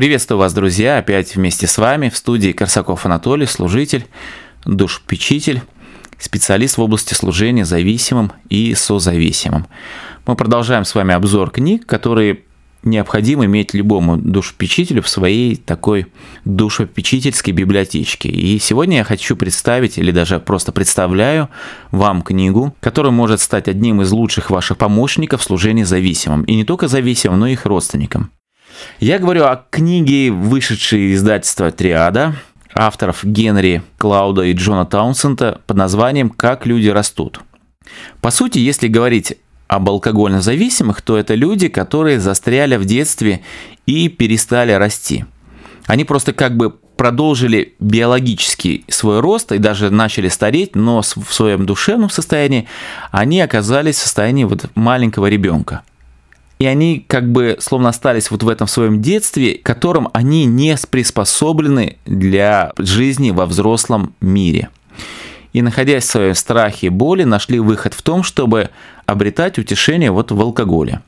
Приветствую вас, друзья, опять вместе с вами в студии Корсаков Анатолий, служитель, душпечитель, специалист в области служения зависимым и созависимым. Мы продолжаем с вами обзор книг, которые необходимо иметь любому душепечителю в своей такой душепечительской библиотечке. И сегодня я хочу представить, или даже просто представляю вам книгу, которая может стать одним из лучших ваших помощников в служении зависимым. И не только зависимым, но и их родственникам. Я говорю о книге, вышедшей из издательства «Триада», авторов Генри Клауда и Джона Таунсента под названием «Как люди растут». По сути, если говорить об алкогольно зависимых, то это люди, которые застряли в детстве и перестали расти. Они просто как бы продолжили биологический свой рост и даже начали стареть, но в своем душевном состоянии они оказались в состоянии вот маленького ребенка. И они как бы словно остались вот в этом своем детстве, которым они не приспособлены для жизни во взрослом мире – и, находясь в своем страхе и боли, нашли выход в том, чтобы обретать утешение вот в алкоголе.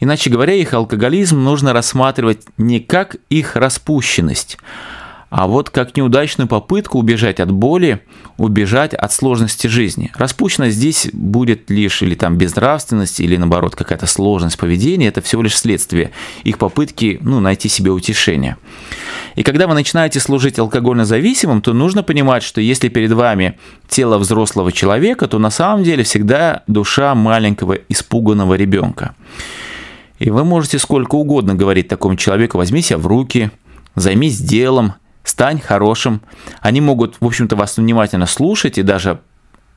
Иначе говоря, их алкоголизм нужно рассматривать не как их распущенность, а вот как неудачную попытку убежать от боли, убежать от сложности жизни. Распущенность здесь будет лишь или там безнравственность, или наоборот какая-то сложность поведения, это всего лишь следствие их попытки ну, найти себе утешение. И когда вы начинаете служить алкогольно зависимым, то нужно понимать, что если перед вами тело взрослого человека, то на самом деле всегда душа маленького испуганного ребенка. И вы можете сколько угодно говорить такому человеку, возьми себя в руки, займись делом, стань хорошим. Они могут, в общем-то, вас внимательно слушать и даже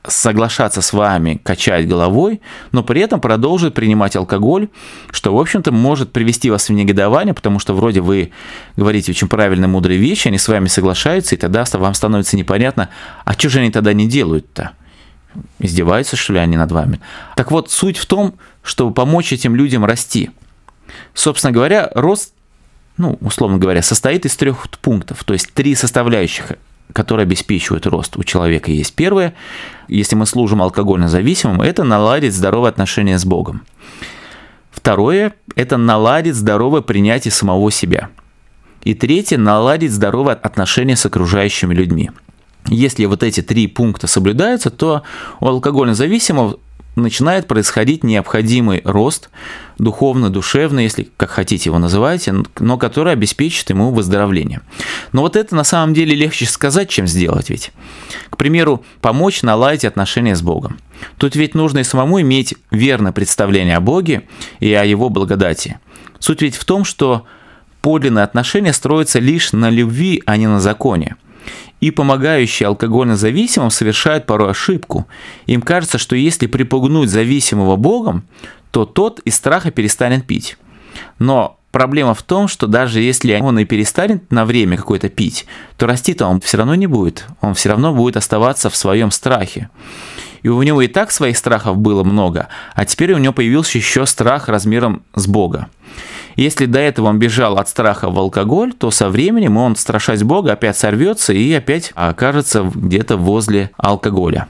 соглашаться с вами, качать головой, но при этом продолжит принимать алкоголь, что, в общем-то, может привести вас в негодование, потому что вроде вы говорите очень правильные, мудрые вещи, они с вами соглашаются, и тогда вам становится непонятно, а что же они тогда не делают-то? Издеваются, что ли, они над вами? Так вот, суть в том, чтобы помочь этим людям расти. Собственно говоря, рост ну, условно говоря, состоит из трех пунктов, то есть три составляющих, которые обеспечивают рост у человека есть. Первое, если мы служим алкогольно зависимым, это наладить здоровые отношения с Богом. Второе – это наладить здоровое принятие самого себя. И третье – наладить здоровые отношения с окружающими людьми. Если вот эти три пункта соблюдаются, то у алкогольно зависимого начинает происходить необходимый рост, духовно-душевный, если как хотите его называйте, но который обеспечит ему выздоровление. Но вот это на самом деле легче сказать, чем сделать ведь. К примеру, помочь наладить отношения с Богом. Тут ведь нужно и самому иметь верное представление о Боге и о Его благодати. Суть ведь в том, что подлинные отношения строятся лишь на любви, а не на законе – и помогающие алкогольно зависимым совершают порой ошибку. Им кажется, что если припугнуть зависимого Богом, то тот из страха перестанет пить. Но проблема в том, что даже если он и перестанет на время какое-то пить, то расти-то он все равно не будет. Он все равно будет оставаться в своем страхе. И у него и так своих страхов было много, а теперь у него появился еще страх размером с Бога. Если до этого он бежал от страха в алкоголь, то со временем он, страшась Бога, опять сорвется и опять окажется где-то возле алкоголя.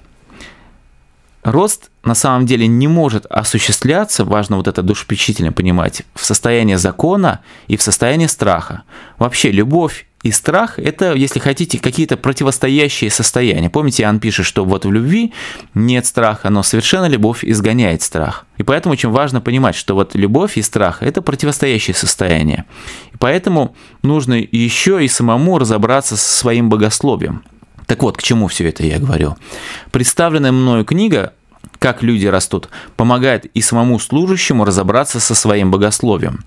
Рост на самом деле не может осуществляться, важно вот это душепечительно понимать, в состоянии закона и в состоянии страха. Вообще любовь и страх – это, если хотите, какие-то противостоящие состояния. Помните, Иоанн пишет, что вот в любви нет страха, но совершенно любовь изгоняет страх. И поэтому очень важно понимать, что вот любовь и страх – это противостоящие состояния. И поэтому нужно еще и самому разобраться со своим богословием. Так вот, к чему все это я говорю. Представленная мною книга «Как люди растут» помогает и самому служащему разобраться со своим богословием.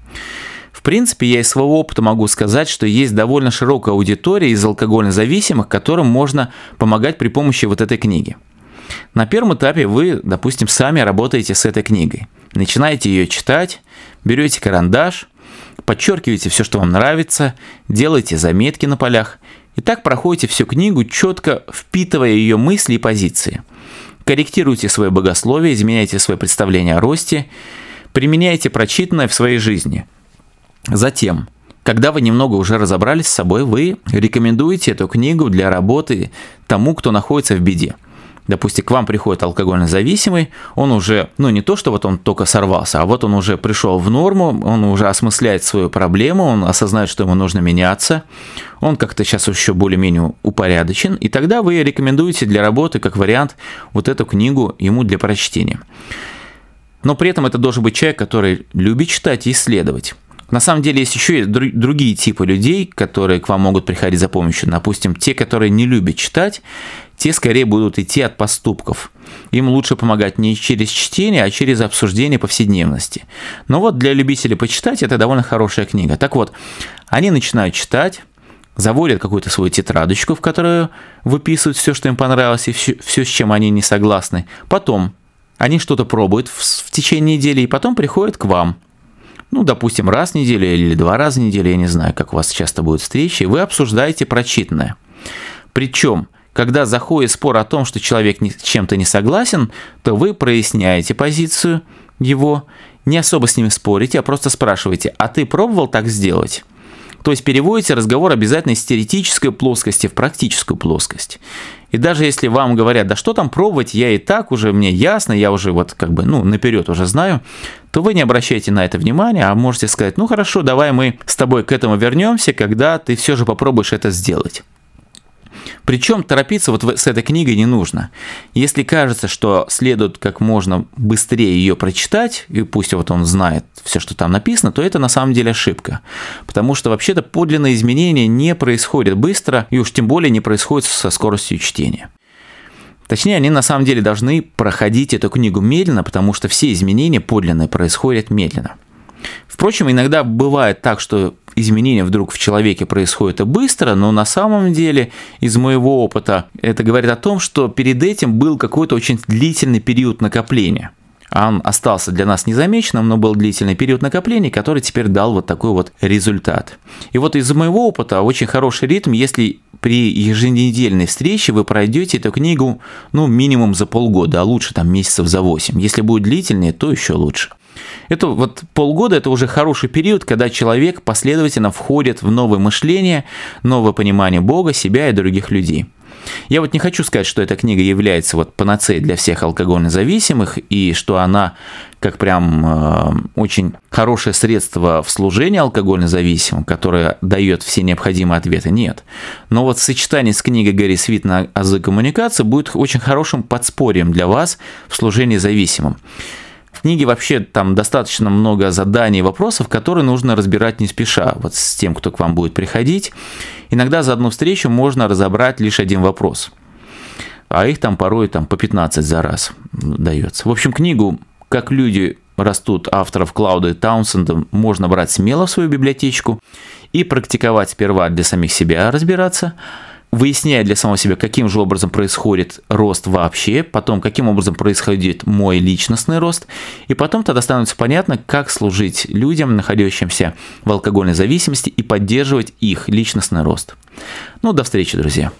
В принципе, я из своего опыта могу сказать, что есть довольно широкая аудитория из алкогольно зависимых, которым можно помогать при помощи вот этой книги. На первом этапе вы, допустим, сами работаете с этой книгой. Начинаете ее читать, берете карандаш, подчеркиваете все, что вам нравится, делаете заметки на полях, и так проходите всю книгу, четко впитывая ее мысли и позиции. Корректируйте свое богословие, изменяйте свое представление о росте, применяйте прочитанное в своей жизни – Затем, когда вы немного уже разобрались с собой, вы рекомендуете эту книгу для работы тому, кто находится в беде. Допустим, к вам приходит алкогольно зависимый, он уже, ну не то, что вот он только сорвался, а вот он уже пришел в норму, он уже осмысляет свою проблему, он осознает, что ему нужно меняться, он как-то сейчас еще более-менее упорядочен, и тогда вы рекомендуете для работы как вариант вот эту книгу ему для прочтения. Но при этом это должен быть человек, который любит читать и исследовать. На самом деле есть еще и другие типы людей, которые к вам могут приходить за помощью. Допустим, те, которые не любят читать, те скорее будут идти от поступков. Им лучше помогать не через чтение, а через обсуждение повседневности. Но вот для любителей почитать это довольно хорошая книга. Так вот, они начинают читать, заводят какую-то свою тетрадочку, в которую выписывают все, что им понравилось, и все, все с чем они не согласны. Потом они что-то пробуют в, в течение недели, и потом приходят к вам. Ну, допустим, раз в неделю или два раза в неделю, я не знаю, как у вас часто будут встречи, вы обсуждаете прочитанное. Причем, когда заходит спор о том, что человек с чем-то не согласен, то вы проясняете позицию его, не особо с ними спорите, а просто спрашиваете, а ты пробовал так сделать? То есть переводите разговор обязательно из теоретической плоскости в практическую плоскость. И даже если вам говорят, да что там пробовать, я и так уже, мне ясно, я уже вот как бы, ну, наперед уже знаю, то вы не обращайте на это внимания, а можете сказать, ну хорошо, давай мы с тобой к этому вернемся, когда ты все же попробуешь это сделать. Причем торопиться вот с этой книгой не нужно. Если кажется, что следует как можно быстрее ее прочитать, и пусть вот он знает все, что там написано, то это на самом деле ошибка. Потому что вообще-то подлинные изменения не происходят быстро, и уж тем более не происходят со скоростью чтения. Точнее, они на самом деле должны проходить эту книгу медленно, потому что все изменения подлинные происходят медленно. Впрочем, иногда бывает так, что изменения вдруг в человеке происходят и быстро, но на самом деле из моего опыта это говорит о том, что перед этим был какой-то очень длительный период накопления. Он остался для нас незамеченным, но был длительный период накопления, который теперь дал вот такой вот результат. И вот из моего опыта очень хороший ритм, если при еженедельной встрече вы пройдете эту книгу, ну, минимум за полгода, а лучше там месяцев за 8. Если будет длительнее, то еще лучше. Это вот полгода – это уже хороший период, когда человек последовательно входит в новое мышление, новое понимание Бога, себя и других людей. Я вот не хочу сказать, что эта книга является вот панацеей для всех алкогольно зависимых и что она как прям э, очень хорошее средство в служении алкогольно зависимым, которое дает все необходимые ответы. Нет. Но вот сочетание с книгой Гэри Свитна «Азы коммуникации» будет очень хорошим подспорьем для вас в служении зависимым. В книге вообще там достаточно много заданий и вопросов, которые нужно разбирать не спеша, вот с тем, кто к вам будет приходить. Иногда за одну встречу можно разобрать лишь один вопрос, а их там порой там, по 15 за раз дается. В общем, книгу «Как люди растут» авторов Клауда и Таунсенда можно брать смело в свою библиотечку и практиковать сперва для самих себя разбираться – выясняя для самого себя, каким же образом происходит рост вообще, потом каким образом происходит мой личностный рост, и потом тогда становится понятно, как служить людям, находящимся в алкогольной зависимости, и поддерживать их личностный рост. Ну, до встречи, друзья.